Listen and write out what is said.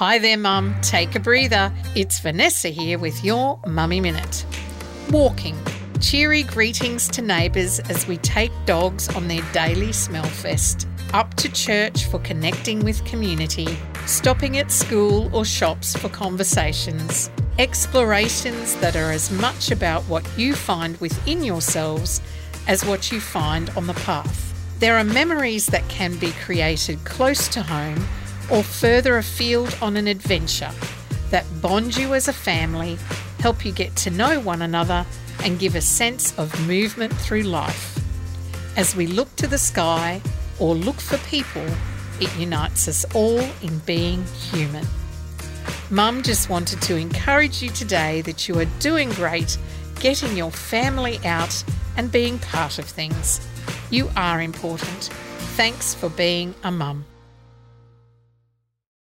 Hi there, Mum. Take a breather. It's Vanessa here with your Mummy Minute. Walking. Cheery greetings to neighbours as we take dogs on their daily smell fest. Up to church for connecting with community. Stopping at school or shops for conversations. Explorations that are as much about what you find within yourselves as what you find on the path. There are memories that can be created close to home or further afield on an adventure that bond you as a family, help you get to know one another, and give a sense of movement through life. As we look to the sky or look for people, it unites us all in being human. Mum just wanted to encourage you today that you are doing great, getting your family out and being part of things. You are important. Thanks for being a mum.